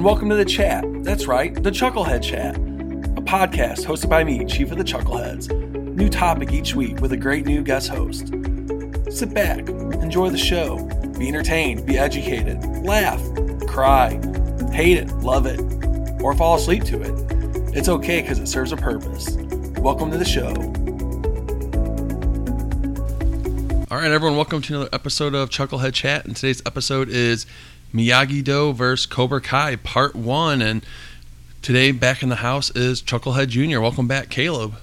and welcome to the chat. That's right, the Chucklehead Chat, a podcast hosted by me, Chief of the Chuckleheads. New topic each week with a great new guest host. Sit back, enjoy the show, be entertained, be educated, laugh, cry, hate it, love it, or fall asleep to it. It's okay because it serves a purpose. Welcome to the show. All right, everyone, welcome to another episode of Chucklehead Chat. And today's episode is Miyagi Do versus Cobra Kai, part one. And today, back in the house is Chucklehead Jr. Welcome back, Caleb.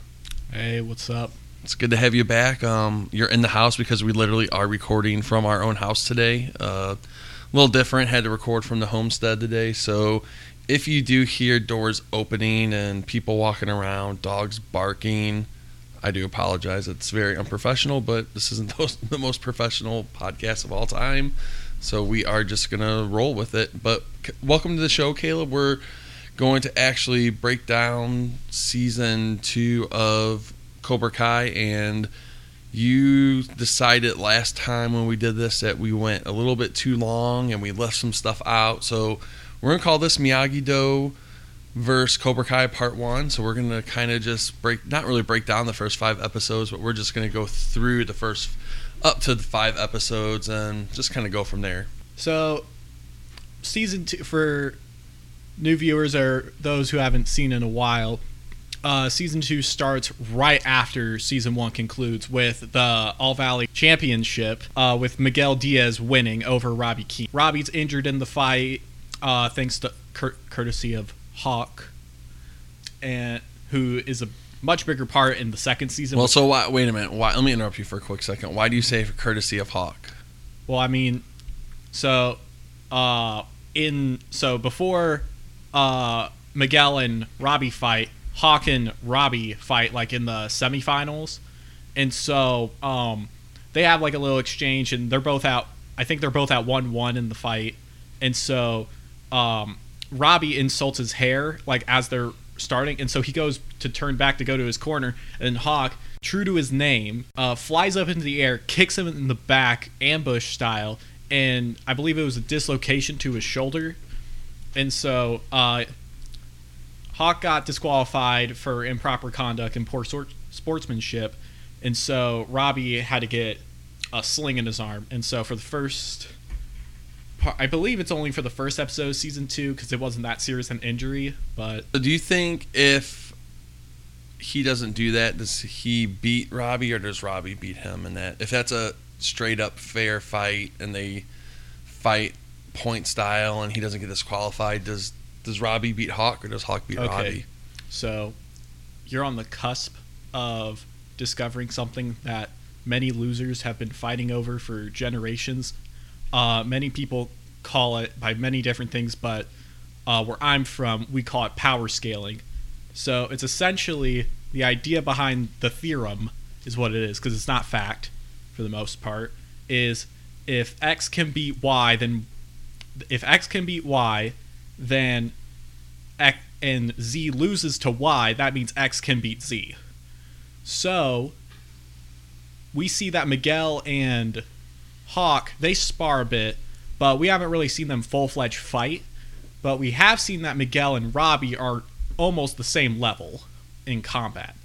Hey, what's up? It's good to have you back. Um, you're in the house because we literally are recording from our own house today. Uh, a little different. Had to record from the homestead today. So if you do hear doors opening and people walking around, dogs barking, I do apologize. It's very unprofessional, but this isn't the most professional podcast of all time. So we are just to roll with it. But welcome to the show, Caleb. We're going to actually break down season two of Cobra Kai. And you decided last time when we did this that we went a little bit too long and we left some stuff out. So we're to call this Miyagi Do versus Cobra Kai Part One. So we're gonna kind of just break, not really break down the first five episodes, but we're just gonna go through the first up to the five episodes and just kind of go from there. So, season two for new viewers or those who haven't seen in a while. Uh, season two starts right after season one concludes with the All Valley Championship, uh, with Miguel Diaz winning over Robbie Keene. Robbie's injured in the fight, uh, thanks to cur- courtesy of Hawk, and who is a much bigger part in the second season. Well, so why, wait a minute. Why? Let me interrupt you for a quick second. Why do you say courtesy of Hawk? Well, I mean, so uh, in so before uh, Miguel and Robbie fight, Hawk and Robbie fight like in the semifinals, and so um, they have like a little exchange, and they're both out. I think they're both at one one in the fight, and so um, Robbie insults his hair like as they're starting, and so he goes to turn back to go to his corner, and Hawk, true to his name, uh, flies up into the air, kicks him in the back, ambush style, and I believe it was a dislocation to his shoulder, and so uh, Hawk got disqualified for improper conduct and poor sportsmanship, and so Robbie had to get a sling in his arm, and so for the first I believe it's only for the first episode of season two because it wasn't that serious an injury. But do you think if he doesn't do that, does he beat Robbie or does Robbie beat him in that? If that's a straight up fair fight and they fight point style and he doesn't get disqualified, does does Robbie beat Hawk or does Hawk beat okay. Robbie? So you're on the cusp of discovering something that many losers have been fighting over for generations uh, many people call it by many different things, but uh, where I'm from, we call it power scaling. So it's essentially the idea behind the theorem is what it is because it's not fact for the most part. Is if x can beat y, then if x can beat y, then x and z loses to y, that means x can beat z. So we see that Miguel and Hawk, they spar a bit, but we haven't really seen them full fledged fight. But we have seen that Miguel and Robbie are almost the same level in combat.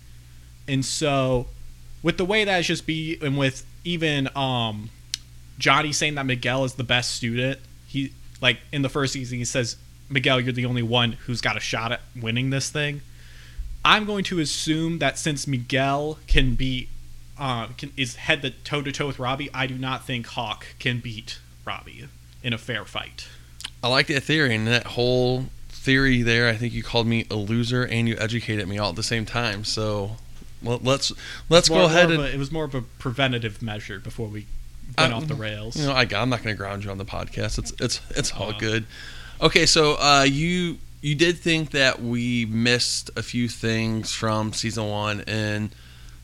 And so, with the way that it's just be, and with even um, Johnny saying that Miguel is the best student, he, like, in the first season, he says, Miguel, you're the only one who's got a shot at winning this thing. I'm going to assume that since Miguel can beat uh, can, is head to toe to toe with Robbie, I do not think Hawk can beat Robbie in a fair fight. I like that theory and that whole theory there. I think you called me a loser and you educated me all at the same time. So let's let's go ahead and a, it was more of a preventative measure before we went I, off the rails. You know, I, am not going to ground you on the podcast. It's it's it's all uh, good. Okay, so uh, you you did think that we missed a few things from season one and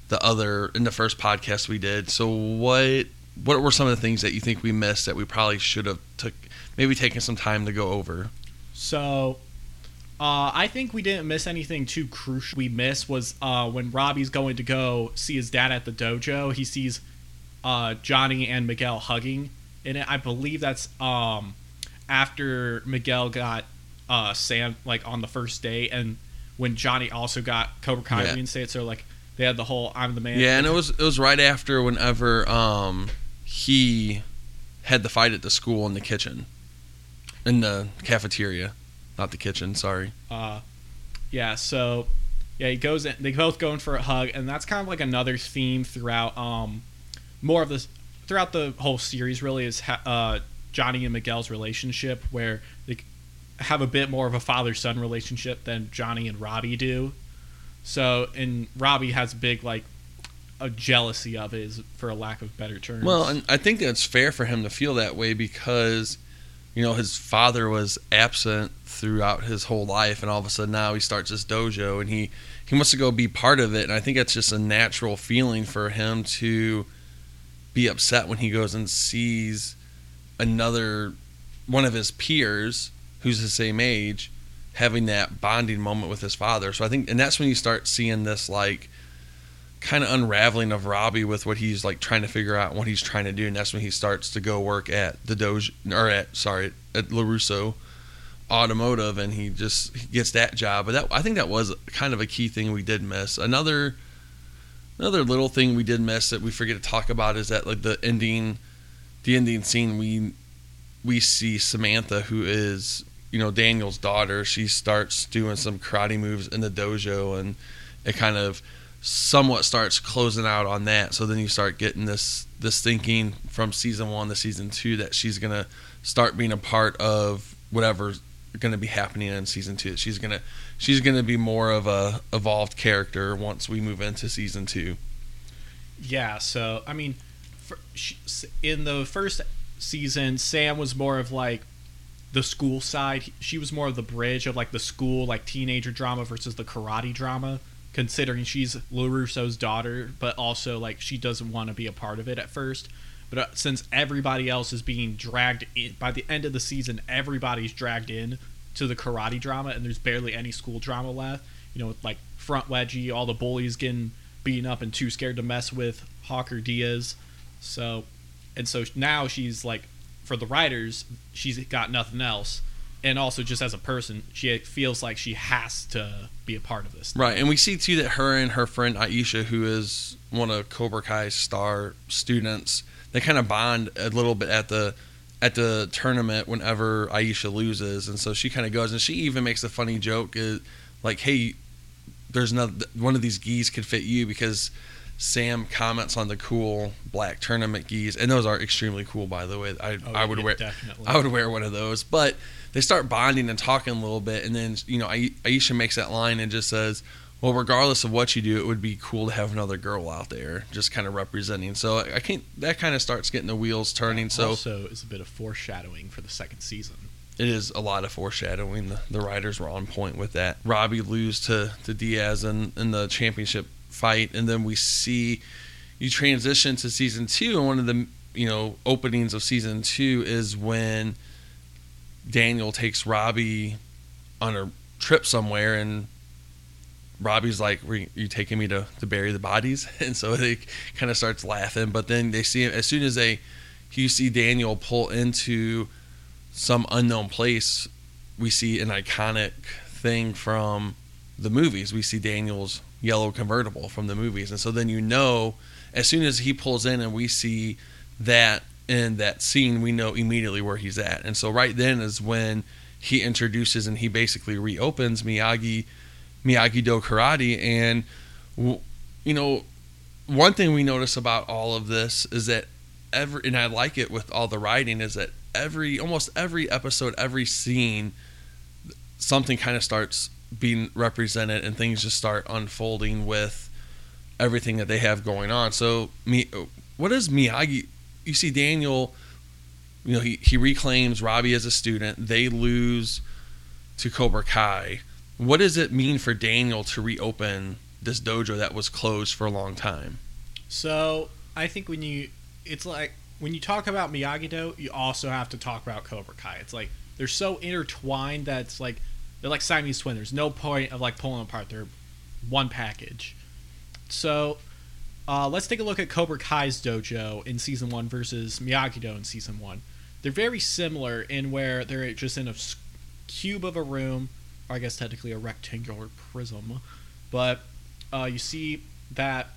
the other in the first podcast we did. So what what were some of the things that you think we missed that we probably should have took maybe taken some time to go over? So uh, I think we didn't miss anything too crucial. We missed was uh, when Robbie's going to go see his dad at the dojo. He sees uh, Johnny and Miguel hugging in it. I believe that's um, after Miguel got uh, Sam like on the first day, and when Johnny also got Cobra Kai Yeah. reinstated, so like they had the whole "I'm the man." Yeah, and it was it was right after whenever um he had the fight at the school in the kitchen, in the cafeteria, not the kitchen. Sorry. Uh, yeah, so yeah, he goes in. They both go in for a hug, and that's kind of like another theme throughout. Um, more of this throughout the whole series really is ha- uh, Johnny and Miguel's relationship, where they have a bit more of a father son relationship than Johnny and Robbie do. So, and Robbie has big like a jealousy of it, is for a lack of better terms. Well, and I think that's fair for him to feel that way because, you know, his father was absent throughout his whole life, and all of a sudden now he starts this dojo, and he he wants to go be part of it, and I think that's just a natural feeling for him to be upset when he goes and sees another one of his peers who's the same age having that bonding moment with his father. So I think, and that's when you start seeing this like kind of unraveling of Robbie with what he's like trying to figure out what he's trying to do, and that's when he starts to go work at the Doge or at sorry at LaRusso Automotive, and he just gets that job. But that I think that was kind of a key thing we did miss. Another another little thing we did miss that we forget to talk about is that like the ending the ending scene we we see Samantha who is you know Daniel's daughter. She starts doing some karate moves in the dojo, and it kind of somewhat starts closing out on that. So then you start getting this this thinking from season one to season two that she's gonna start being a part of whatever's gonna be happening in season two. She's gonna she's gonna be more of a evolved character once we move into season two. Yeah, so I mean, for, in the first season, Sam was more of like the school side. She was more of the bridge of like the school, like teenager drama versus the karate drama. Considering she's LaRusso's daughter, but also like she doesn't want to be a part of it at first. But uh, since everybody else is being dragged in by the end of the season, everybody's dragged in to the karate drama, and there's barely any school drama left. You know, with like front wedgie, all the bullies getting beaten up and too scared to mess with Hawker Diaz. So, and so now she's like, for the writers, she's got nothing else, and also just as a person, she feels like she has to be a part of this. Right, and we see too that her and her friend Aisha, who is one of Cobra Kai's star students, they kind of bond a little bit at the at the tournament whenever Aisha loses, and so she kind of goes and she even makes a funny joke, uh, like, "Hey, there's one of these gis could fit you because." Sam comments on the cool black tournament gis, and those are extremely cool, by the way. I, Oh, I would yeah, wear definitely. I would wear one of those. But they start bonding and talking a little bit, and then you know Aisha makes that line and just says, "Well, regardless of what you do, it would be cool to have another girl out there, just kind of representing." So I can't. That kind of starts getting the wheels turning. So also is a bit of foreshadowing for the second season. it is a lot of foreshadowing. The, the writers were on point with that. Robbie lose to, to Diaz in, in the championship fight, and then we see you transition to season two, and one of the you know openings of season two is when Daniel takes Robbie on a trip somewhere, and Robbie's like, "Are you taking me to, to bury the bodies?" And so they kind of starts laughing, but then they see as soon as they you see Daniel pull into some unknown place, we see an iconic thing from the movies. We see Daniel's yellow convertible from the movies. And so then you know, as soon as he pulls in and we see that in that scene, we know immediately where he's at. And so right then is when he introduces and he basically reopens Miyagi Miyagi Do Karate. And, you know, one thing we notice about all of this is that every, and I like it with all the writing, is that every, almost every episode, every scene, something kind of starts being represented and things just start unfolding with everything that they have going on. So, me, what is Miyagi? You see Daniel, you know, he, he reclaims Robbie as a student. They lose to Cobra Kai. What does it mean for Daniel to reopen this dojo that was closed for a long time? So I think when you, it's like when you talk about Miyagi Do, you also have to talk about Cobra Kai. It's like they're so intertwined that it's like they're like Siamese twins. There's no point of like pulling them apart. They're one package. So uh, let's take a look at Cobra Kai's dojo in season one versus Miyagi Do in season one. They're very similar in where they're just in a cube of a room, or I guess technically a rectangular prism, but uh, you see that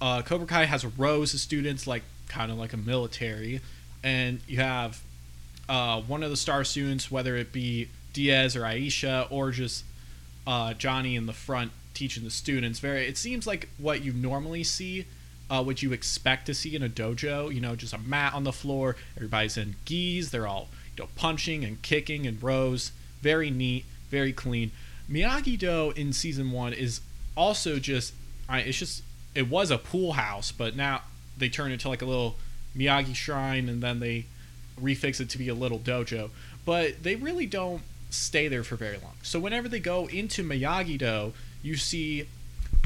uh, Cobra Kai has rows of students, like kind of like a military, and you have uh, one of the star students, whether it be Diaz or Aisha or just uh, Johnny in the front teaching the students. Very, it seems like what you normally see, uh, what you expect to see in a dojo. You know, just a mat on the floor. Everybody's in gis. They're all you know punching and kicking in rows. Very neat, very clean. Miyagi Do in season one is also just, it's just, it was a pool house, but now they turn it into like a little Miyagi shrine, and then they refix it to be a little dojo. But they really don't stay there for very long. So whenever they go into Miyagi Do, you see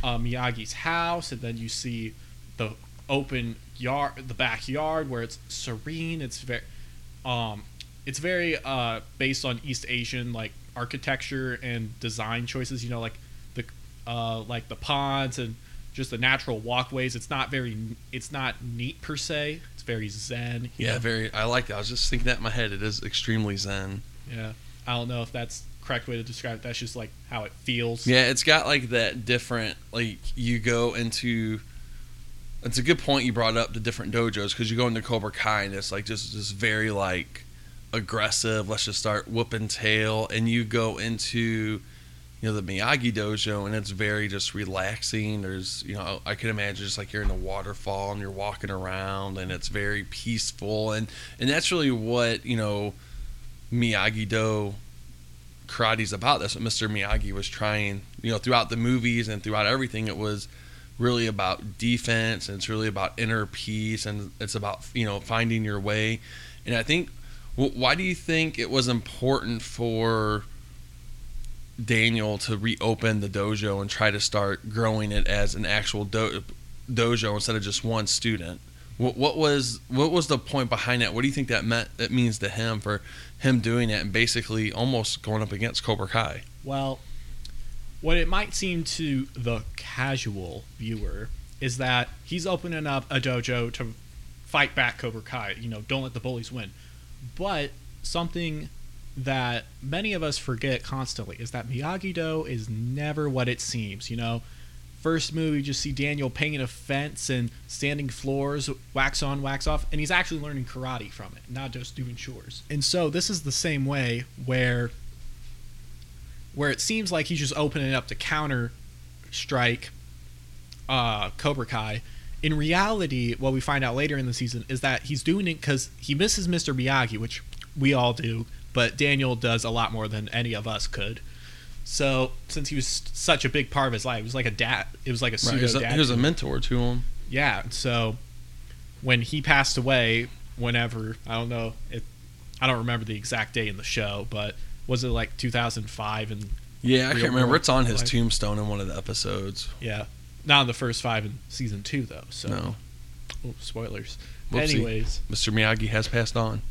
uh, Miyagi's house, and then you see the open yard, the backyard where it's serene. It's very, um, it's very uh, based on East Asian like architecture and design choices. You know, like the uh, like the ponds and just the natural walkways. It's not very, it's not neat per se. It's very zen. Yeah, know? very. I like that. I was just thinking that in my head. It is extremely zen. Yeah, I don't know if that's correct way to describe it. That's just like how it feels. Yeah, it's got like that different. Like you go into. It's a good point you brought up the different dojos because you go into Cobra Kai and it's like just just very like aggressive. Let's just start whooping tail, and you go into you know the Miyagi dojo and it's very just relaxing. There's you know I can imagine just like you're in a waterfall and you're walking around and it's very peaceful and and that's really what you know Miyagi Do karate's about. That's what Mr. Miyagi was trying, you know, throughout the movies and throughout everything. It was really about defense and it's really about inner peace and it's about, you know, finding your way. And I think, why do you think it was important for Daniel to reopen the dojo and try to start growing it as an actual do- dojo instead of just one student? What, what was what was the point behind that? What do you think that meant? That means to him for him doing it and basically almost going up against Cobra Kai. Well, what it might seem to the casual viewer is that he's opening up a dojo to fight back Cobra Kai. You know, don't let the bullies win. But something that many of us forget constantly is that Miyagi Do is never what it seems. You know, first movie you just see Daniel painting a fence and standing floors, wax on, wax off, and he's actually learning karate from it, not just doing chores. And so this is the same way where where it seems like he's just opening up to counter strike uh, Cobra Kai. In reality, what we find out later in the season is that he's doing it because he misses Mr. Miyagi, which we all do, but Daniel does a lot more than any of us could. So, since he was such a big part of his life, it was like a dad. It was like a Right. He was, a, dad. he was a mentor to him. Yeah. So when he passed away, whenever I don't know, it, I don't remember the exact day in the show, but was it like 2005? And Yeah, I can't remember. It's on his life. tombstone in one of the episodes. yeah, not in the first five in season two though. So No. Ooh, spoilers. Whoopsie. Anyways, Mr. Miyagi has passed on.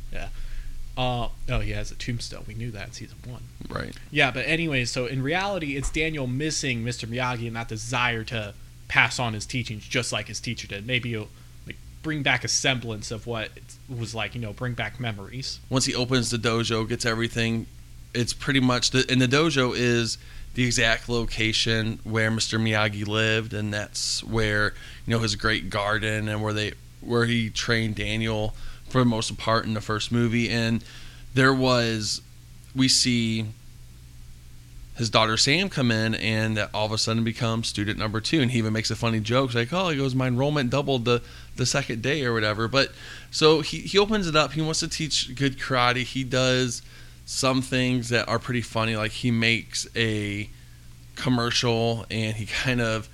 Uh, oh, he has a tombstone. We knew that in season one. Right. Yeah, but anyways, so in reality, it's Daniel missing Mr. Miyagi and that desire to pass on his teachings just like his teacher did. Maybe he'll like bring back a semblance of what it was like, you know, bring back memories. Once he opens the dojo, gets everything, it's pretty much the and the dojo is the exact location where Mr. Miyagi lived, and that's where you know his great garden and where they where he trained Daniel for the most part in the first movie. And there was we see his daughter Sam come in and all of a sudden becomes student number two. And he even makes a funny joke like, oh, he goes, my enrollment doubled the, the second day or whatever. But so he, he opens it up. He wants to teach good karate. He does some things that are pretty funny. Like he makes a commercial and he kind of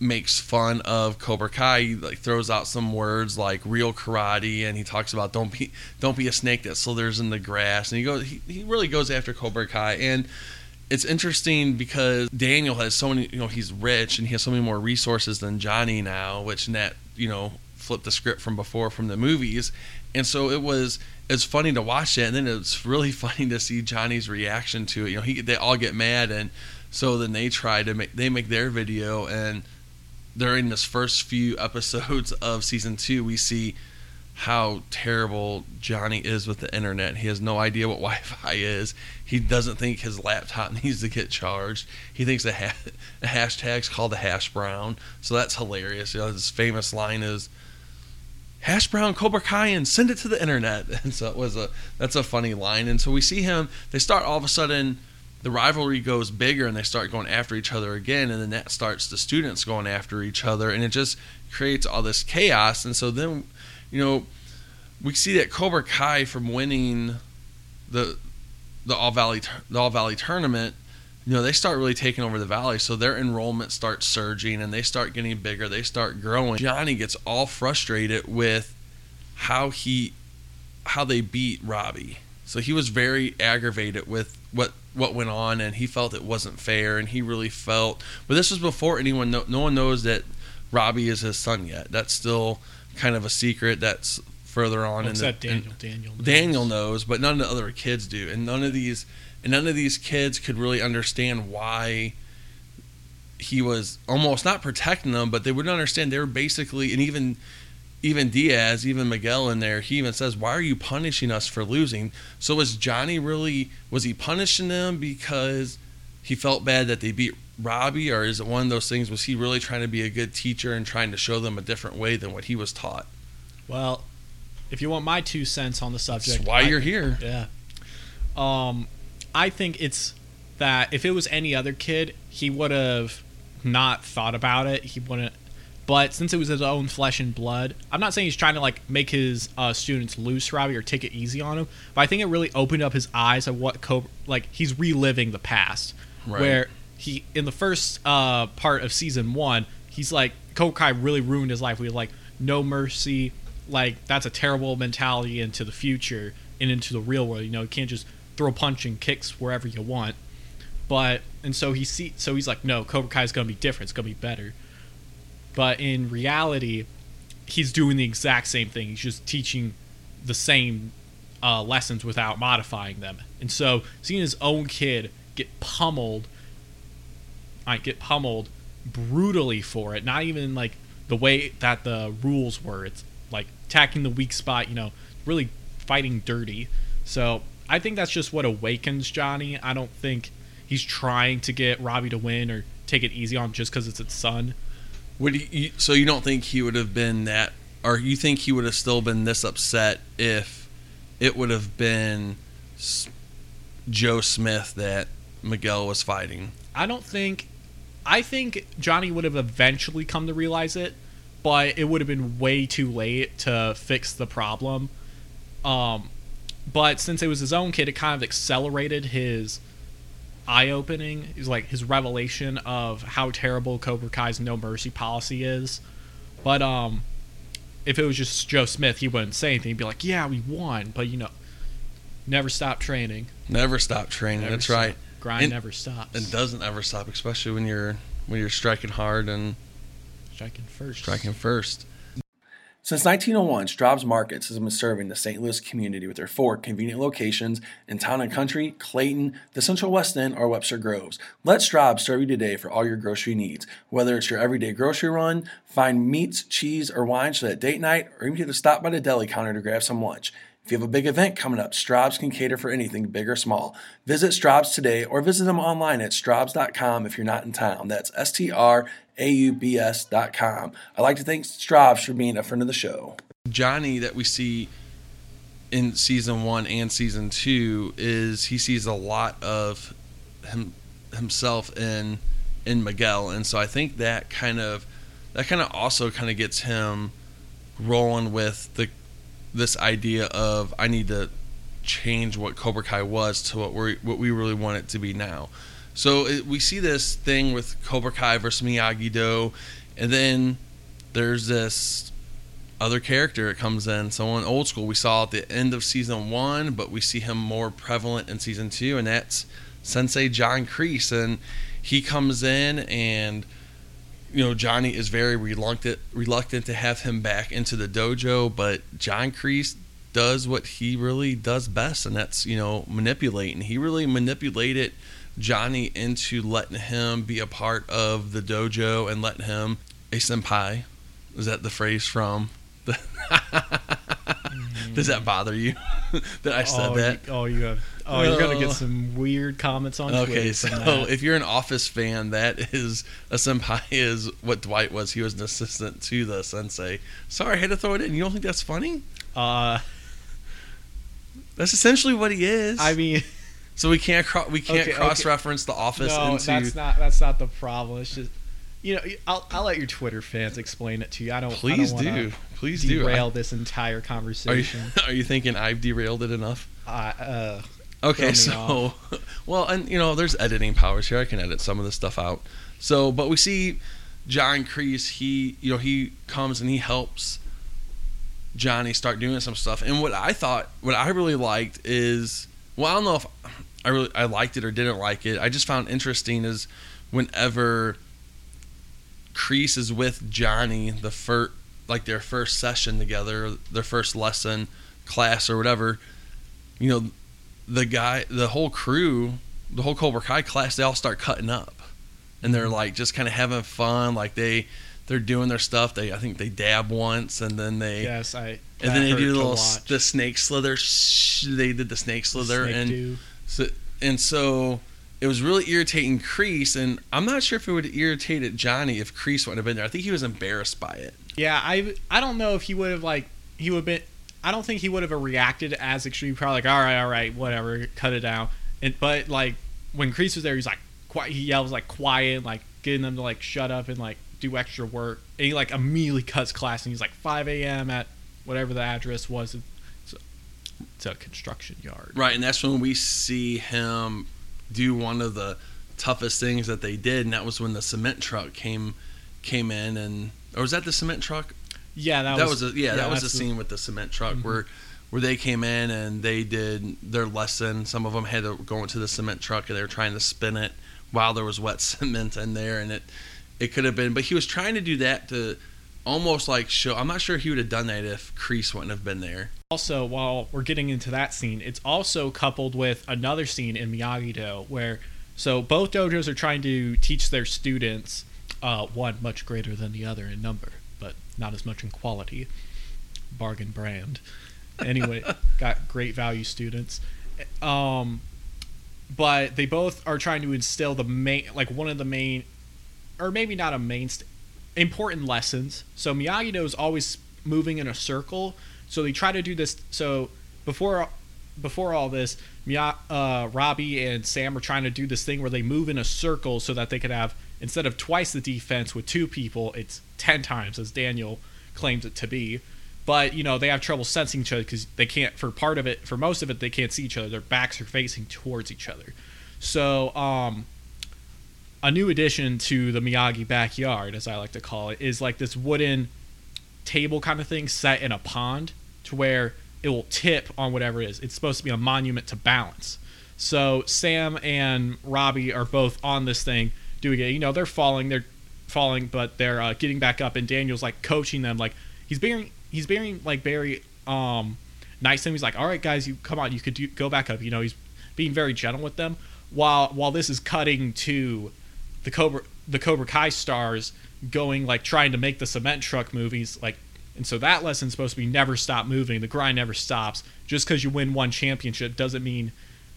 makes fun of Cobra Kai. He like throws out some words like real karate and he talks about don't be don't be a snake that slithers in the grass. And he goes he, he really goes after Cobra Kai and it's interesting because Daniel has so many, you know, he's rich and he has so many more resources than Johnny now, which net, you know, flipped the script from before from the movies. And so it was it's funny to watch it and then it's really funny to see Johnny's reaction to it. You know, he they all get mad and so then they try to make they make their video and during this first few episodes of season 2 we see how terrible Johnny is with the internet. He has no idea what Wi-Fi is. He doesn't think his laptop needs to get charged. He thinks the, ha- the hashtag's called the hash brown. So that's hilarious. You know, his famous line is hash brown Cobra Kai and send it to the internet. And so it was a that's a funny line. And so we see him. They start all of a sudden. The rivalry goes bigger and they start going after each other again, and then that starts the students going after each other, and it just creates all this chaos. And so then you know, we see that Cobra Kai from winning the the All Valley the All Valley tournament, you know, they start really taking over the valley, so their enrollment starts surging and they start getting bigger, they start growing. Johnny gets all frustrated with how he how they beat Robbie. So he was very aggravated with what what went on and he felt it wasn't fair and he really felt but this was before anyone no, no one knows that Robbie is his son yet. That's still kind of a secret that's further on. What's in that Daniel? Daniel. Knows. Daniel knows, but none of the other kids do, and none of these and none of these kids could really understand why he was almost not protecting them, but they wouldn't understand. They were basically, and even even Diaz, even Miguel in there, he even says, "Why are you punishing us for losing?" So was Johnny really was he punishing them because he felt bad that they beat Robbie, or is it one of those things? Was he really trying to be a good teacher and trying to show them a different way than what he was taught? Well, if you want my two cents on the subject, That's why I- you're here. Yeah. Um, I think it's that if it was any other kid, he would have not thought about it. He wouldn't. But since it was his own flesh and blood, I'm not saying he's trying to like make his uh, students loose Robbie or take it easy on him. But I think it really opened up his eyes of what Cobra like he's reliving the past, Right. where he in the first uh, part of season one, he's like Cobra Kai really ruined his life. We like no mercy, like that's a terrible mentality into the future and into the real world. You know, you can't just throw punch and kicks wherever you want. But and so he see so he's like, no, Cobra Kai is gonna be different. It's gonna be better. But in reality, he's doing the exact same thing. He's just teaching the same uh, lessons without modifying them. And so seeing his own kid get pummeled, I get pummeled brutally for it. Not even like the way that the rules were. It's like attacking the weak spot. You know, really fighting dirty. So I think that's just what awakens Johnny. I don't think he's trying to get Robbie to win or take it easy on him just because it's its son. Would so you don't think he would have been that, or you think he would have still been this upset if it would have been Joe Smith that Miguel was fighting? I don't think. I think Johnny would have eventually come to realize it, but it would have been way too late to fix the problem. Um, but since it was his own kid, it kind of accelerated his eye opening. Is like his revelation of how terrible Cobra Kai's no mercy policy is. But um, if it was just Joe Smith, he wouldn't say anything. He'd be like, "Yeah, we won," but you know, never stop training. Never stop training. Never That's stop. right. Grind And- never stops. It doesn't ever stop, especially when you're when you're striking hard and striking first. striking first. Since 1901, Straub's Markets has been serving the St. Louis community with their four convenient locations in Town and Country, Clayton, the Central West End, or Webster Groves. Let Straub serve you today for all your grocery needs. Whether it's your everyday grocery run, find meats, cheese, or wines for that date night, or even to stop by the deli counter to grab some lunch. If you have a big event coming up, Straub's can cater for anything big or small. Visit Straub's today or visit them online at straubs.com if you're not in town. That's S T R A U B S.com. I'd like to thank Straub's for being a friend of the show. Johnny that we see in season one and season two is he sees a lot of him himself in in Miguel, and so I think that kind of that kind of also kind of gets him rolling with the this idea of I need to change what Cobra Kai was to what we what we really want it to be now. So it, we see this thing with Cobra Kai versus Miyagi Do, and then there's this other character that comes in, someone old school. We saw at the end of season one, but we see him more prevalent in season two, and that's Sensei John Kreese, and he comes in and you know Johnny is very reluctant reluctant to have him back into the dojo, but John Kreese does what he really does best, and that's you know manipulate, and he really manipulated Johnny into letting him be a part of the dojo and letting him a senpai. Is that the phrase from Does that bother you that I said oh, that? You, oh, you have. Oh, you're gonna get some weird comments on Twitter. Okay, so if you're an Office fan, that is a senpai is what Dwight was. He was an assistant to the sensei. Sorry, I had to throw it in. You don't think that's funny? uh, That's essentially what he is. I mean, so we can't cro- we can't Okay, okay. cross reference the Office no, into. that's not that's not the problem. It's just, you know, I'll I'll let your Twitter fans explain it to you. I don't. Please I don't do, please do. Derail this entire Are you, conversation. are you thinking I've derailed it enough? uh, uh, Okay, so well, and you know, there's editing powers here. I can edit some of this stuff out. So, but we see John Kreese. He, you know, he comes and he helps Johnny start doing some stuff. And what I thought, what I really liked is, well, I don't know if I really I liked it or didn't like it. I just found interesting is whenever Kreese is with Johnny, the first like their first session together, their first lesson, class or whatever. You know, the guy, the whole crew, the whole Cobra Kai class, they all start cutting up, and they're like just kind of having fun. Like they, they're doing their stuff. They, I think they dab once, and then they, yes, I. and then they do the little watch. the snake slither. They did the snake slither, Snake and do. so and so it was really irritating Kreese, and I'm not sure if it would have irritated Johnny if Kreese wouldn't have been there. I think he was embarrassed by it. Yeah, I I don't know if he would have like he would have been. I don't think he would have reacted as extreme. Probably like, all right, all right, whatever, cut it down. And but like when Kreese was there, he's like, quiet. He yells like quiet, like getting them to like shut up and like do extra work. And he like immediately cuts class, and he's like 5 a.m. at whatever the address was. It's a, it's a construction yard. Right, and that's when we see him do one of the toughest things that they did, and that was when the cement truck came came in, and or was that the cement truck? Yeah, that, That, was, was, a, yeah, that was the scene with the cement truck Mhm. where where they came in and they did their lesson. Some of them had to go into the cement truck and they were trying to spin it while there was wet cement in there, and it it could have been, but he was trying to do that to almost like show. I'm not sure he would have done that if Kreese wouldn't have been there. also while we're getting into that scene it's also coupled with another scene in miyagi-do where so both dojos are trying to teach their students uh, one much greater than the other in number but not as much in quality bargain brand anyway got great value students um but they both are trying to instill the main like one of the main or maybe not a main st- important lessons so miyagi-do is always moving in a circle so they try to do this. So before before all this, Mia, uh, Robbie and Sam are trying to do this thing where they move in a circle so that they could have instead of twice the defense with two people, it's ten times as Daniel claims it to be. But you know they have trouble sensing each other because they can't. For part of it, for most of it, they can't see each other. Their backs are facing towards each other. So um, a new addition to the Miyagi backyard, as I like to call it, is like this wooden table kind of thing set in a pond to where it will tip on whatever it is. It's supposed to be a monument to balance. So Sam and Robbie are both on this thing doing it. You know, they're falling, they're falling, but they're uh, getting back up. And Daniel's like coaching them, like he's being he's being like very um nice. And he's like, all right, guys, you come on, you could do, go back up. You know, he's being very gentle with them. While while this is cutting to the Cobra the Cobra Kai stars going like trying to make the cement truck movies like and so that lesson's supposed to be never stop moving. The grind never stops. Just because you win one championship doesn't mean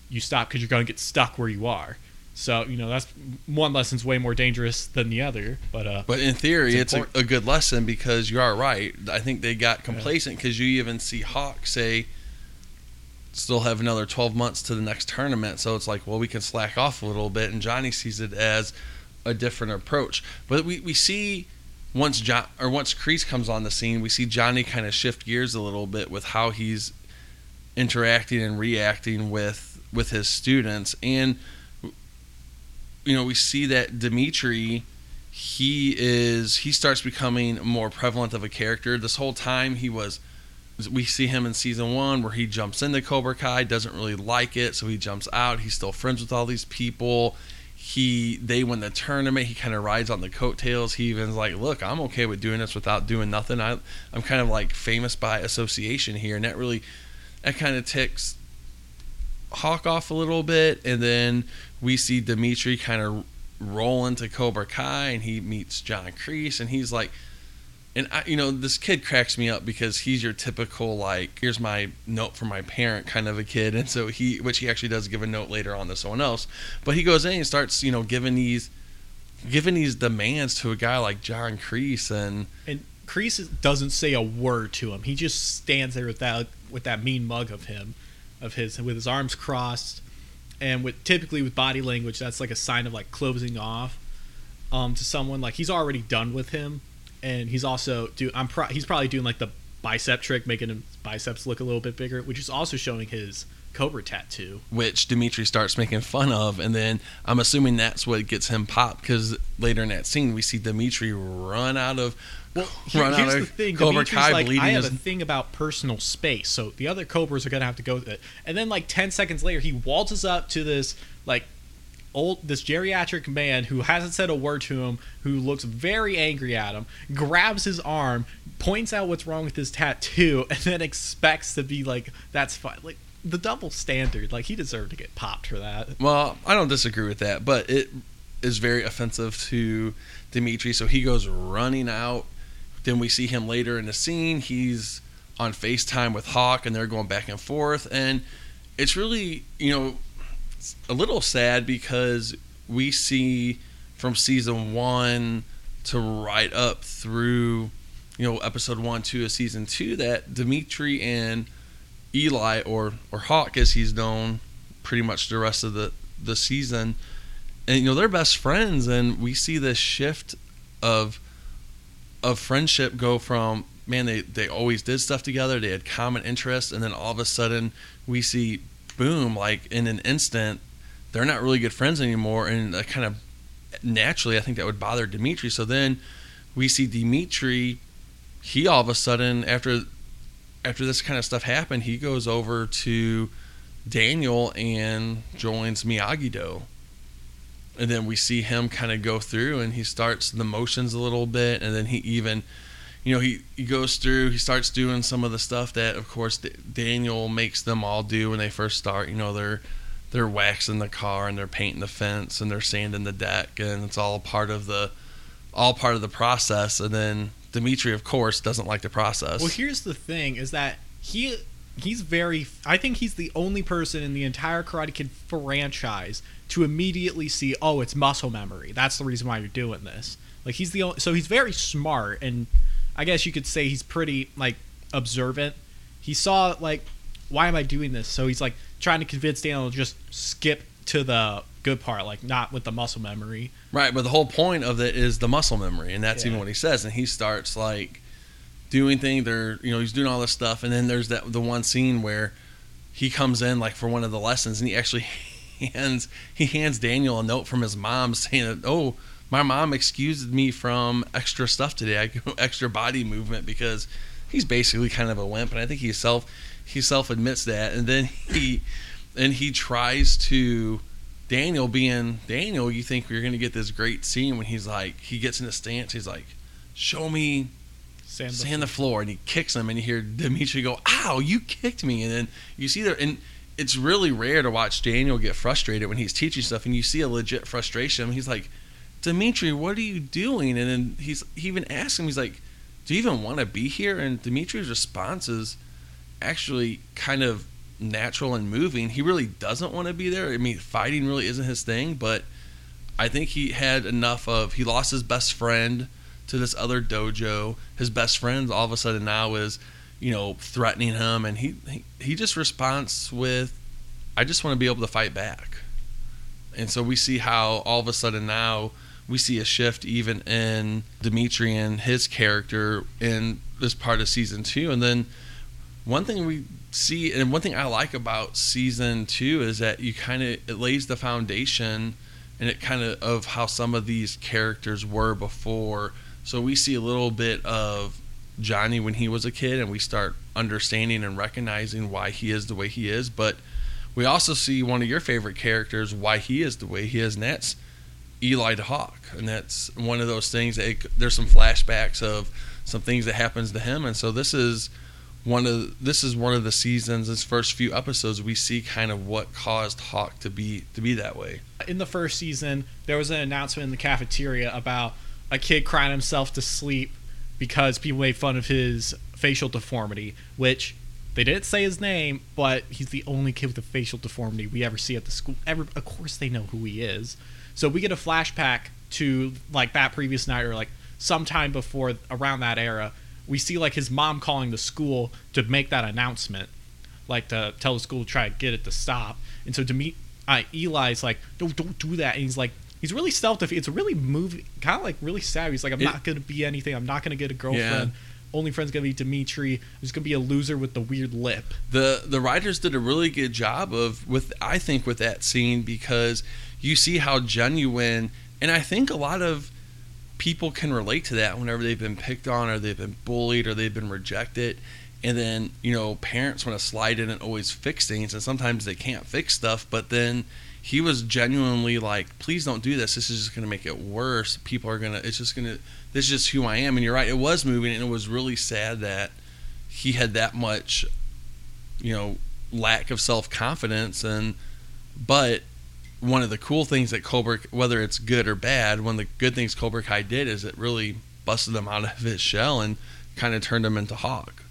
you stop because you're going to get stuck where you are. So you know that's one lesson's way more dangerous than the other but uh But in theory, It's it's, a, a good lesson because you are right. I think they got complacent because you even see Hawk say, still have another 12 months to the next tournament. So it's like, well, we can slack off a little bit. And Johnny sees it as a different approach. But we, we see once John or once Kreese comes on the scene, we see Johnny kind of shift gears a little bit with how he's interacting and reacting with with his students and you know we see that Demetri he is he starts becoming more prevalent of a character this whole time he was we see him in season one where he jumps into Cobra Kai doesn't really like it so he jumps out. He's still friends with all these people. He they win the tournament. He kind of rides on the coattails. He even's like look i'm okay with doing this without doing nothing. I, i'm kind of like famous by association here. And that really that kind of ticks hawk off a little bit. And then we see demetri kind of roll into cobra kai and he meets john kreese and he's like and I, you know, this kid cracks me up because he's your typical like, here's my note from my parent kind of a kid, and so he, which he actually does give a note later on to someone else, but he goes in and starts, you know, giving these, giving these demands to a guy like John Kreese, and And Kreese doesn't say a word to him. He just stands there with that with that mean mug of him, of his with his arms crossed, and with typically with body language, that's like a sign of like closing off, um, to someone. Like he's already done with him, and he's also do I'm pro- he's probably doing like the bicep trick, making his biceps look a little bit bigger, which is also showing his cobra tattoo. which Demetri starts making fun of, and then I'm assuming that's what gets him popped because later in that scene we see Demetri run out of Well, here- run here's out the of thing. Cobra Demetri's Kai like, bleeding I have his a thing about personal space, so the other Cobras are gonna have to go with it. And then, like ten seconds later, he waltzes up to this like old this geriatric man who hasn't said a word to him, who looks very angry at him, grabs his arm, points out what's wrong with his tattoo, and then expects to be like, "That's fine." Like the double standard. Like he deserved to get popped for that. Well, I don't disagree with that, but it is very offensive to Demetri. So he goes running out. Then we see him later in the scene. He's on FaceTime with Hawk, and they're going back and forth. And it's really, you know, a little sad because we see from season one to right up through, you know, episode one, two of season two that Demetri and Eli or or Hawk as he's known pretty much the rest of the the season. And you know they're best friends and we see this shift of of friendship go from man they they always did stuff together they had common interests and then all of a sudden we see boom like in an instant they're not really good friends anymore and that kind of naturally I think that would bother Demetri so then we see Demetri he all of a sudden after after this kind of stuff happened, he goes over to Daniel and joins Miyagi Do. And then we see him kind of go through and he starts the motions a little bit. And then he even, you know, he, he goes through, he starts doing some of the stuff that, of course, D- Daniel makes them all do when they first start. You know, they're they're waxing the car and they're painting the fence and they're sanding the deck and it's all part of the all part of the process. And then Demetri, of course, doesn't like the process. Well, here's the thing: is that he he's very. I think he's the only person in the entire Karate Kid franchise to immediately see, oh, it's muscle memory. That's the reason why you're doing this. Like he's the only. So he's very smart, and I guess you could say he's pretty like observant. He saw like, why am I doing this? So he's like trying to convince Daniel to just skip to the good part, like not with the muscle memory. Right, but the whole point of it is the muscle memory, and that's Yeah. even what he says. And he starts like doing things. They're you know he's doing all this stuff, and then there's that the one scene where he comes in like for one of the lessons, and he actually hands he hands Daniel a note from his mom saying that oh my mom excused me from extra stuff today, I go extra body movement because he's basically kind of a wimp, and I think he self he self admits that, and then he and he tries to Daniel being Daniel, you think you're gonna get this great scene? When he's like he gets in the stance, he's like, Show me Sand the sand the floor and he kicks him and you hear Demetri go, Ow, you kicked me and then you see there and it's really rare to watch Daniel get frustrated when he's teaching stuff and you see a legit frustration. He's like, Demetri, what are you doing? And then he's he even asks him, he's like, Do you even want to be here? And Demetri's response is actually kind of natural and moving. He really doesn't want to be there. I mean, fighting really isn't his thing, but I think he had enough of he lost his best friend to this other dojo. His best friend all of a sudden now is, you know, threatening him and he he, he just responds with I just want to be able to fight back. And so we see how all of a sudden now we see a shift even in Demetri and his character in this part of season two. And then one thing we see and one thing I like about season two is that you kind of it lays the foundation and it kind of of how some of these characters were before. So we see a little bit of Johnny when he was a kid and we start understanding and recognizing why he is the way he is, but we also see one of your favorite characters why he is the way he is and that's Eli the Hawk and that's one of those things that it, there's some flashbacks of some things that happens to him and so this is one of this is one of the seasons this first few episodes we see kind of what caused Hawk to be to be that way in the first season, there was an announcement in the cafeteria about a kid crying himself to sleep because people made fun of his facial deformity, which they didn't say his name, but he's the only kid with a facial deformity we ever see at the school. Of course, they know who he is. So we get a flashback to like that previous night or like sometime before around that era. We see like his mom calling the school to make that announcement, like to tell the school to try to get it to stop. And so to meet uh, Eli's like, don't don't do that. And he's like, he's really self defeated. It's a really movie, kind of like really sad. He's like, I'm It- not gonna be anything. I'm not gonna get a girlfriend. Only friend's gonna be Demetri. Who's gonna be a loser with the weird lip. the the writers did a really good job of with I think with that scene because you see how genuine and I think a lot of people can relate to that whenever they've been picked on or they've been bullied or they've been rejected. And then you know parents want to slide in and always fix things and sometimes they can't fix stuff but then he was genuinely like please don't do this. This is just going to make it worse. People are going to it's just going to this is just who i am. And you're right it was moving and it was really sad that he had that much you know lack of self-confidence and but one of the cool things that Cobra whether it's good or bad one of the good things Cobra Kai did is it really busted him out of his shell and kind of turned him into Hawk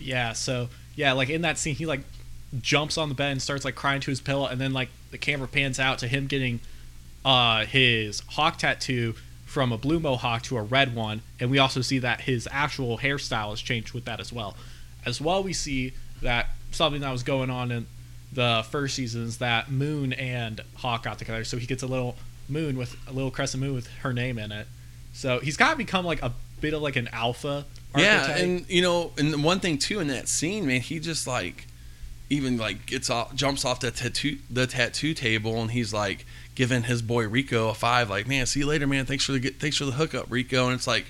Yeah. So yeah, like in that scene, he like jumps on the bed and starts like crying to his pillow, and then like the camera pans out to him getting uh his hawk tattoo from a blue mohawk to a red one, and we also see that his actual hairstyle has changed with that as well. As well, we see that something that was going on in the first seasons that Moon and Hawk got together, so he gets a little moon with a little crescent moon with her name in it. So he's got to become like a bit of like an alpha. Yeah, and you know, and one thing too in that scene, man, he just like even like gets off, jumps off the tattoo the tattoo table, and he's like giving his boy Rico a five, like, man, see you later, man. Thanks for the thanks for the hookup, Rico. And it's like,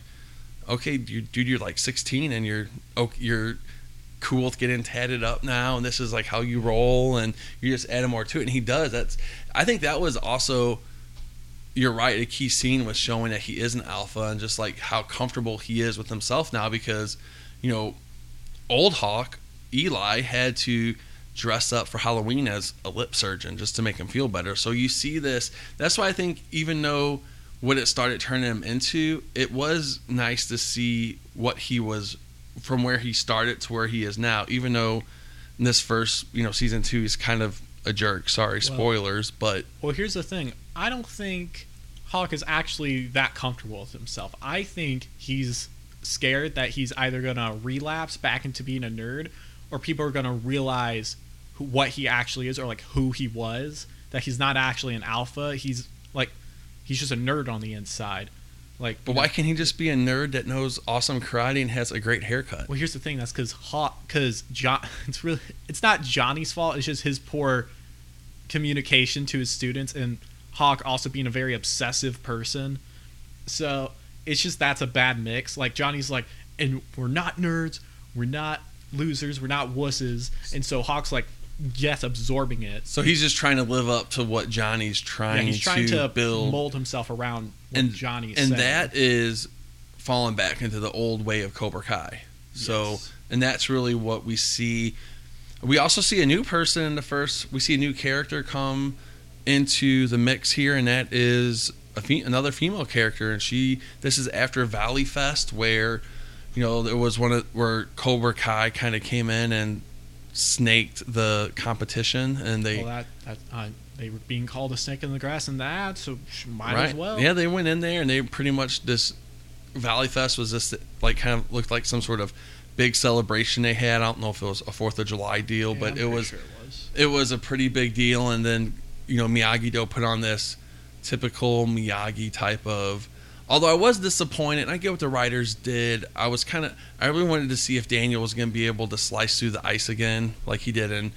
okay, you, dude, you're like 16, and you're oh, you're cool to get getting tatted up now, and this is like how you roll, and you just add more to it. And he does. That's I think that was also you're right. A key scene was showing that he is an alpha and just like how comfortable he is with himself now because, you know, old Hawk, Eli, had to dress up for Halloween as a lip surgeon just to make him feel better. So you see this. That's why I think even though what it started turning him into, it was nice to see what he was from where he started to where he is now. Even though in this first, you know, season two, he's kind of a jerk. Sorry, Well- spoilers, but Well, here's the thing. I don't think Hawk is actually that comfortable with himself. I think he's scared that he's either going to relapse back into being a nerd or people are going to realize who, what he actually is or like who he was, that he's not actually an alpha. He's like he's just a nerd on the inside. Like But why can't he just be a nerd that knows awesome karate and has a great haircut? Well, here's the thing. That's because Hawk, because John. It's really, it's not Johnny's fault. It's just his poor communication to his students, and Hawk also being a very obsessive person. So it's just that's a bad mix. Like Johnny's like, and we're not nerds, we're not losers, we're not wusses, and so Hawk's like, yes, absorbing it. So he's just trying to live up to what Johnny's Yeah, trying, he's trying to, to build, mold himself around what and Johnny's and saying. that is falling back into the old way of Cobra Kai. So, Yes. and that's really what we see. We also see a new person in the first. We see a new character come into the mix here, and that is a fe- another female character. And she, this is after Valley Fest, where you know there was one of where Cobra Kai kind of came in and snaked the competition, and they well, that, that uh, they were being called a snake in the grass and that, so might right. as well. Yeah, they went in there and they pretty much this Valley Fest was just like kind of looked like some sort of big celebration they had. I don't know if it was a Fourth of July deal, Yeah, but it was sure it was. it was a pretty big deal. And then you know Miyagi Do put on this typical Miyagi type of. Although I was disappointed, and I get what the writers did. I was kind of, I really wanted to see if Daniel was going to be able to slice through the ice again, like he did in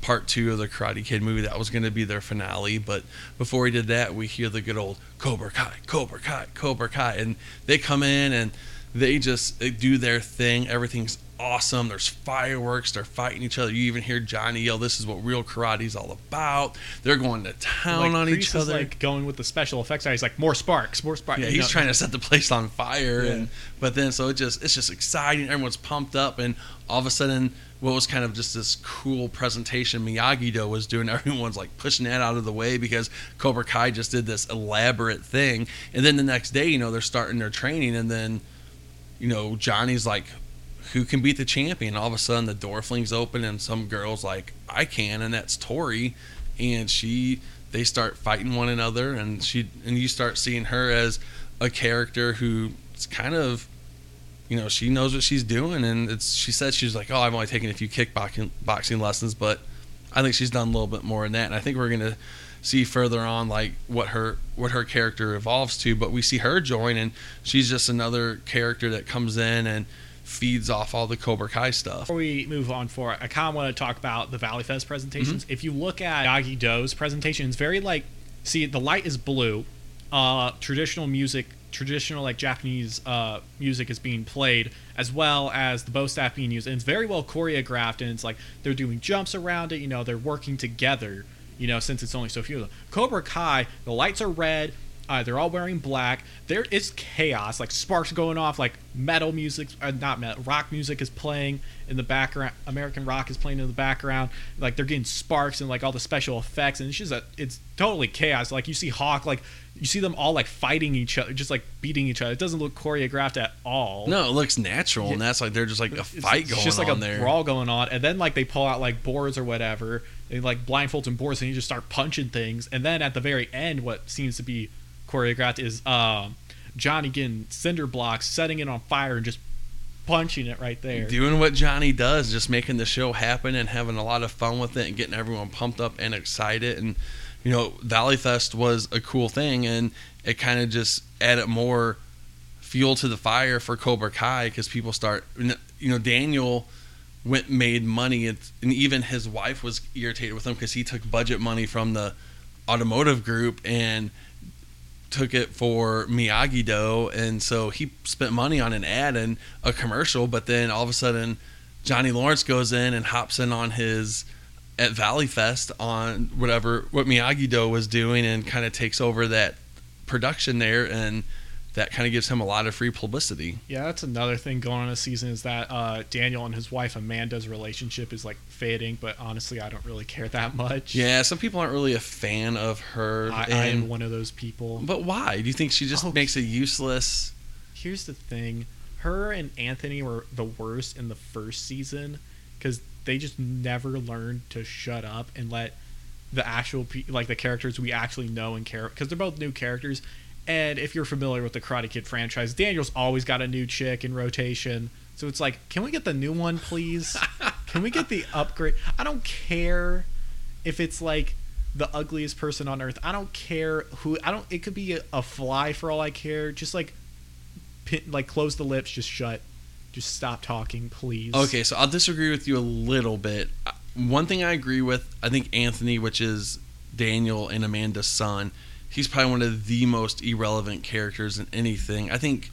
part two of the Karate Kid movie. That was going to be their finale. But before he did that, we hear the good old Cobra Kai, Cobra Kai, Cobra Kai, and they come in and they just do their thing. Everything's awesome. There's fireworks. They're fighting each other. You even hear Johnny yell, "This is what real karate's all about." They're going to town like, on Kreese each other. like going with the special effects. He's like more sparks, more sparks. Yeah, he's know, trying to set the place on fire, Yeah. and but then so it just it's just exciting. Everyone's pumped up, and all of a sudden, what was kind of just this cool presentation Miyagi Do was doing, everyone's like pushing that out of the way because Cobra Kai just did this elaborate thing, and then the next day, you know, they're starting their training, and then you know, Johnny's like, who can beat the champion? All of a sudden, the door flings open, and some girl's like, I can, and that's Tori, and she, they start fighting one another, and she, and you start seeing her as a character who's kind of, you know, she knows what she's doing, and it's. She said she's like, oh, I've only taken a few kickboxing boxing lessons, but I think she's done a little bit more than that, and I think we're gonna see further on like what her what her character evolves to but we see her join and she's just another character that comes in and feeds off all the Cobra Kai stuff. Before we move on for I kind of want to talk about the Valley Fest presentations. If you look at Miyagi Do's presentation, it's very like, see, the light is blue. Uh, traditional music, traditional like Japanese uh, music is being played, as well as the bow staff being used, and it's very well choreographed. And it's like they're doing jumps around it. You know, they're working together. You know, since it's only so few of them. Cobra Kai, the lights are red. Uh, they're all wearing black. There is chaos, like sparks going off, like metal music, uh, not metal, rock music is playing in the background. American rock is playing in the background. Like they're getting sparks and like all the special effects, and it's just a, it's totally chaos. Like you see Hawk, like you see them all like fighting each other, just like beating each other. It doesn't look choreographed at all. No, it looks natural, and that's like they're just like a fight it's going just like on a there. brawl going on, and then like they pull out like boards or whatever, and like blindfolds and boards, and you just start punching things, and then at the very end, what seems to be choreographed is um, Johnny getting cinder blocks, setting it on fire, and just punching it right there. Doing what Johnny does, just making the show happen and having a lot of fun with it and getting everyone pumped up and excited. And you know, Valley Fest was a cool thing, and it kind of just added more fuel to the fire for Cobra Kai because people start, you know, Daniel went made money, and and even his wife was irritated with him because he took budget money from the automotive group and took it for Miyagi Do, and so he spent money on an ad and a commercial. But then all of a sudden, Johnny Lawrence goes in and hops in on his at Valley Fest on whatever what Miyagi Do was doing, and kind of takes over that production there, and that kind of gives him a lot of free publicity. Yeah, that's another thing going on this season is that uh, Daniel and his wife Amanda's relationship is like fading, but honestly, I don't really care that much. Yeah, some people aren't really a fan of her. I, I am one of those people. but why? Do you think she just Oh. makes a useless? Here's the thing: her and Anthony were the worst in the first season because they just never learned to shut up and let the actual pe- like the characters we actually know and care because they're both new characters. And if you're familiar with the Karate Kid franchise, Daniel's always got a new chick in rotation. So it's like, can we get the new one, please? can we get the upgrade? I don't care if it's like the ugliest person on earth. I don't care who. I don't. It could be a, a fly for all I care. Just like, pin, like close the lips. Just shut. Just stop talking, please. Okay, so I'll disagree with you a little bit. Uh, One thing I agree with, I think Anthony, which is Daniel and Amanda's son, he's probably one of the most irrelevant characters in anything. I think,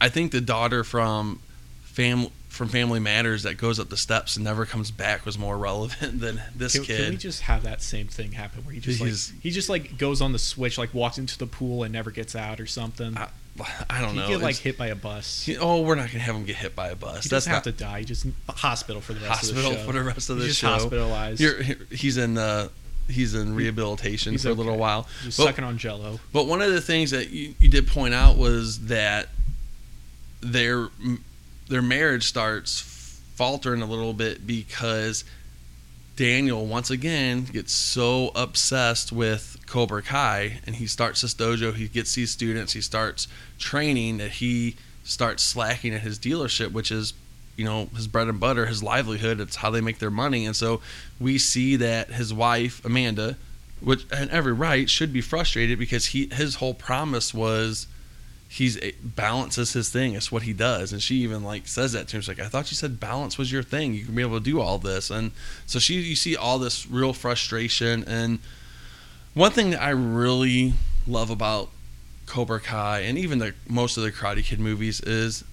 I think the daughter from fam from Family Matters that goes up the steps and never comes back was more relevant than this Can, kid. can we just have that same thing happen where he just He's- like he just like goes on the switch, like walks into the pool and never gets out or something? I, I don't he know. get like hit by a bus. he- oh, we're not gonna have him get hit by a bus. he That's doesn't have not to die. He just hospital for the rest hospital of the show. for the rest of the show. hospitalized. You're, he's in uh, he's in rehabilitation he's for a little while. just But- sucking on Jello. But one of the things that you, you did point out was that their their marriage starts faltering a little bit because Daniel once again gets so obsessed with Cobra Kai and he starts this dojo, he gets these students, he starts training that he starts slacking at his dealership, which is you know his bread and butter, his livelihood. It's how they make their money, and so we see that his wife Amanda, which and every right, should be frustrated because he his whole promise was he's balances his thing. It's what he does, and she even like says that to him. She's like, "I thought you said balance was your thing. You can be able to do all this." And so she, you see all this real frustration. And one thing that I really love about Cobra Kai and even the most of the Karate Kid movies is,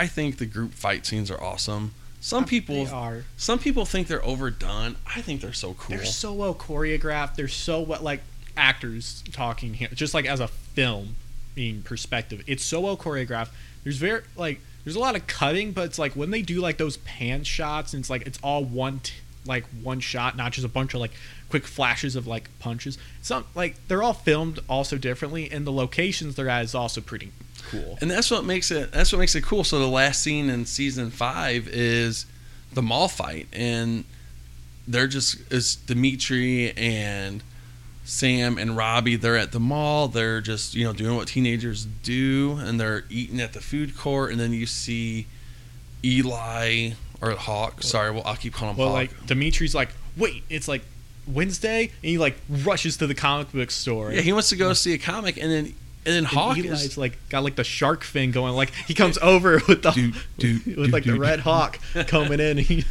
I think the group fight scenes are awesome. Some uh, people, They are. some people think they're overdone. I think they're so cool. They're so well choreographed. They're so well, like actors talking here, just like as a film being perspective. It's so well choreographed. There's very like there's a lot of cutting, but it's like when they do like those pan shots, and it's like it's all one t- like one shot, not just a bunch of like quick flashes of like punches. Some like they're all filmed also differently, and the locations they're at is also pretty cool. And that's what makes it that's what makes it cool. So the last scene in season five is the mall fight, and they're just it's Demetri and Sam and Robbie. They're at the mall. They're just you know doing what teenagers do, and they're eating at the food court. And then you see Eli or Hawk. Sorry, well I'll keep calling him Well, Hawk. like Demetri's like, wait, it's like Wednesday, and he like rushes to the comic book store. yeah, he wants to go see a comic, and then and then And Hawk Eli's is like got like the shark fin going. Like he comes over with the Dude, dude, with like the red hawk coming in. He,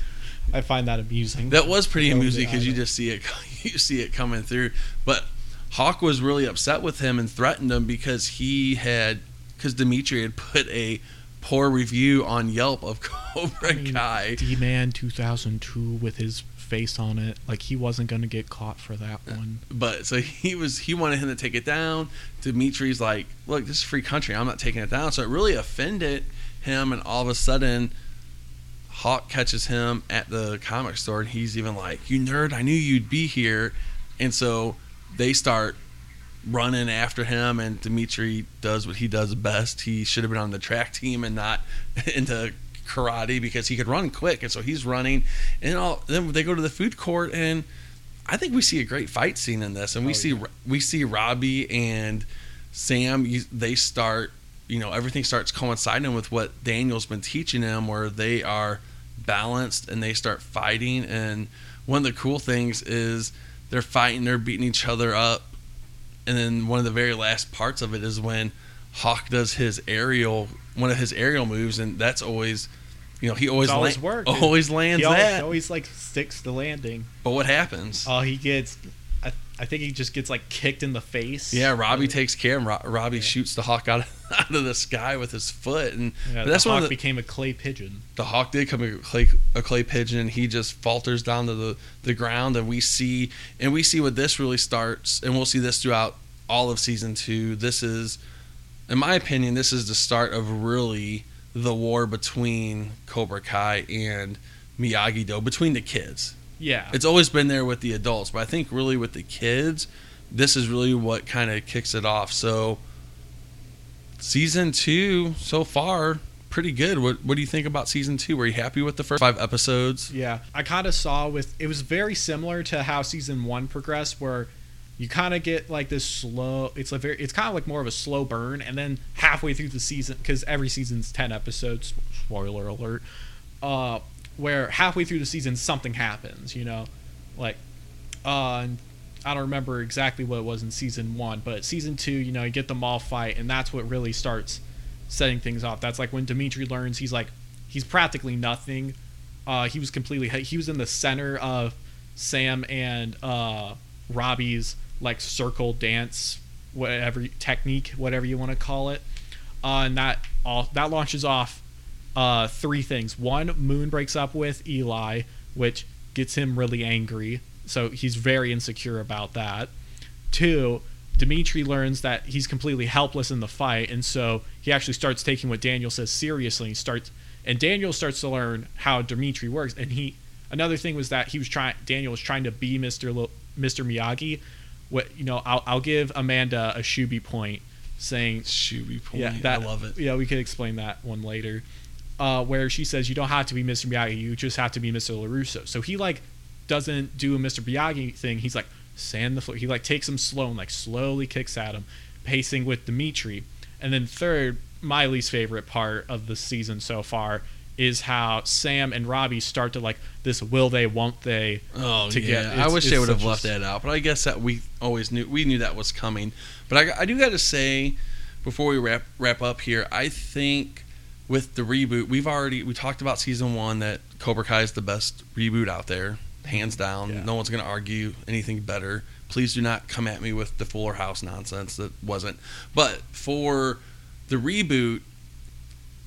I find that amusing. That was pretty amusing because you just see it, you see it coming through. But Hawk was really upset with him and threatened him because he had, because Demetri had put a poor review on Yelp of Cobra Kai. D Man 2002 with his face on it. Like he wasn't gonna get caught for that uh, one. But so he was, he wanted him to take it down. Demetri's like, look, this is free country. I'm not taking it down. So it really offended him, and all of a sudden. Hawk catches him at the comic store, and he's even like, "You nerd! I knew you'd be here." And so they start running after him, and Demetri does what he does best. He should have been on the track team and not into karate because he could run quick, and so he's running. And all then they go to the food court, and I think we see a great fight scene in this, and we Oh, see yeah. we see Robbie and Sam. They start, you know, everything starts coinciding with what Daniel's been teaching them, where they are balanced and they start fighting. And one of the cool things is they're fighting, they're beating each other up, and then one of the very last parts of it is when Hawk does his aerial, one of his aerial moves, and that's always, you know, he always It's always la- worked. always lands He always, that. always like sticks the landing. but what happens? Oh, he gets. I, I think he just gets like kicked in the face. Yeah, Robbie takes care. And Ro- Robbie Yeah. shoots the hawk out of, out of the sky with his foot, and Yeah, that's hawk the, became a clay pigeon. the hawk did come a clay, a clay pigeon. And He just falters down to the, the ground, and we see and we see what this really starts, and we'll see this throughout all of season two. This is, in my opinion, this is the start of really the war between Cobra Kai and Miyagi Do between the kids. Yeah. It's always been there with the adults, but I think really with the kids, this is really what kind of kicks it off. So, season two so far, pretty good. What What do you think about season two? Were you happy with the first five episodes? Yeah, I kind of saw with it was very similar to how season one progressed, where you kind of get like this slow. It's a very, it's kind of like more of a slow burn, and then halfway through the season, because every season's ten episodes. Spoiler alert. Uh, where halfway through the season something happens, you know, like, uh, I don't remember exactly what it was in season one, but season two, you know, you get the mall fight, and that's what really starts setting things off. That's like when Demetri learns he's like he's practically nothing. Uh, he was completely he was in the center of Sam and uh, Robbie's like circle dance, whatever technique, whatever you want to call it, uh, and that all that launches off uh, three things. One, Moon breaks up with Eli, which gets him really angry. So he's very insecure about that. Two, Demetri learns that he's completely helpless in the fight, and so he actually starts taking what Daniel says seriously. He starts, and Daniel starts to learn how Demetri works. And he, another thing was that he was trying. Daniel was trying to be Mister Lo, Mister Miyagi. What you know, I'll, I'll give Amanda a Shuby point, saying Shuby point. yeah, that, I love it. Yeah, we could explain that one later. Uh, where she says you don't have to be Mr. Miyagi, you just have to be Mr. LaRusso. So he like doesn't do a Mr. Miyagi thing. He's like sand the floor. He like takes him slow and like slowly kicks at him, pacing with Demetri. And then third, my least favorite part of the season so far is how Sam and Robbie start to like this will they won't they Oh together. yeah, I wish they would have such a left that out, but I guess that we always knew we knew that was coming. But I, I do got to say, before we wrap wrap up here, I think with the reboot, we've already we talked about season one that Cobra Kai is the best reboot out there, hands down. Yeah. No one's going to argue anything better. Please do not come at me with the Fuller House nonsense that wasn't. But for the reboot,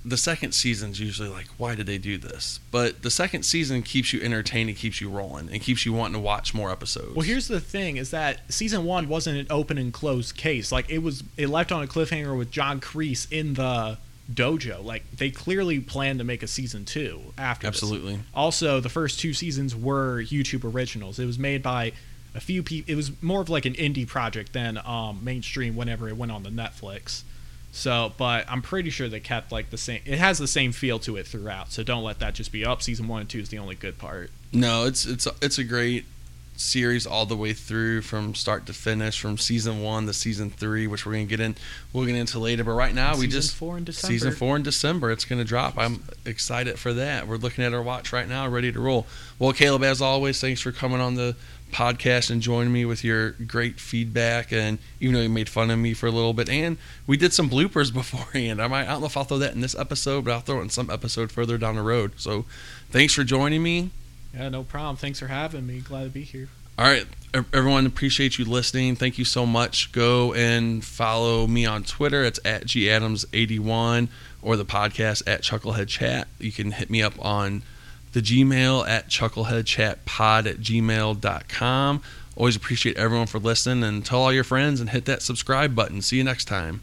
the second season's usually like, why did they do this? But the second season keeps you entertained and keeps you rolling and keeps you wanting to watch more episodes. Well, here's the thing: is that season one wasn't an open and closed case. Like it was, it left on a cliffhanger with John Kreese in the dojo. Like they clearly planned to make a season two after. this. absolutely. Also, the first two seasons were YouTube originals. It was made by a few people. It was more of like an indie project than um, mainstream. Whenever it went on the Netflix, So, but I'm pretty sure they kept like the same. It has the same feel to it throughout. So don't let that just be up. season one and two is the only good part. No, it's it's it's a great series all the way through from start to finish, from season one to season three, which we're gonna get in. We'll get into later. But right now, we Season just four in December. season four in December. It's gonna drop. I'm excited for that. We're looking at our watch right now, ready to roll. Well, Caleb, as always, thanks for coming on the podcast and joining me with your great feedback. And even though you made fun of me for a little bit, and we did some bloopers beforehand. I might I don't know if I'll throw that in this episode, but I'll throw it in some episode further down the road. So, thanks for joining me. Yeah, no problem. Thanks for having me. Glad to be here. All right, everyone, appreciate you listening. Thank you so much. Go and follow me on Twitter. It's at gadams81 or the podcast at Chucklehead Chat. You can hit me up on the Gmail at chuckleheadchatpod at gmail.com. Always appreciate everyone for listening and tell all your friends and hit that subscribe button. See you next time.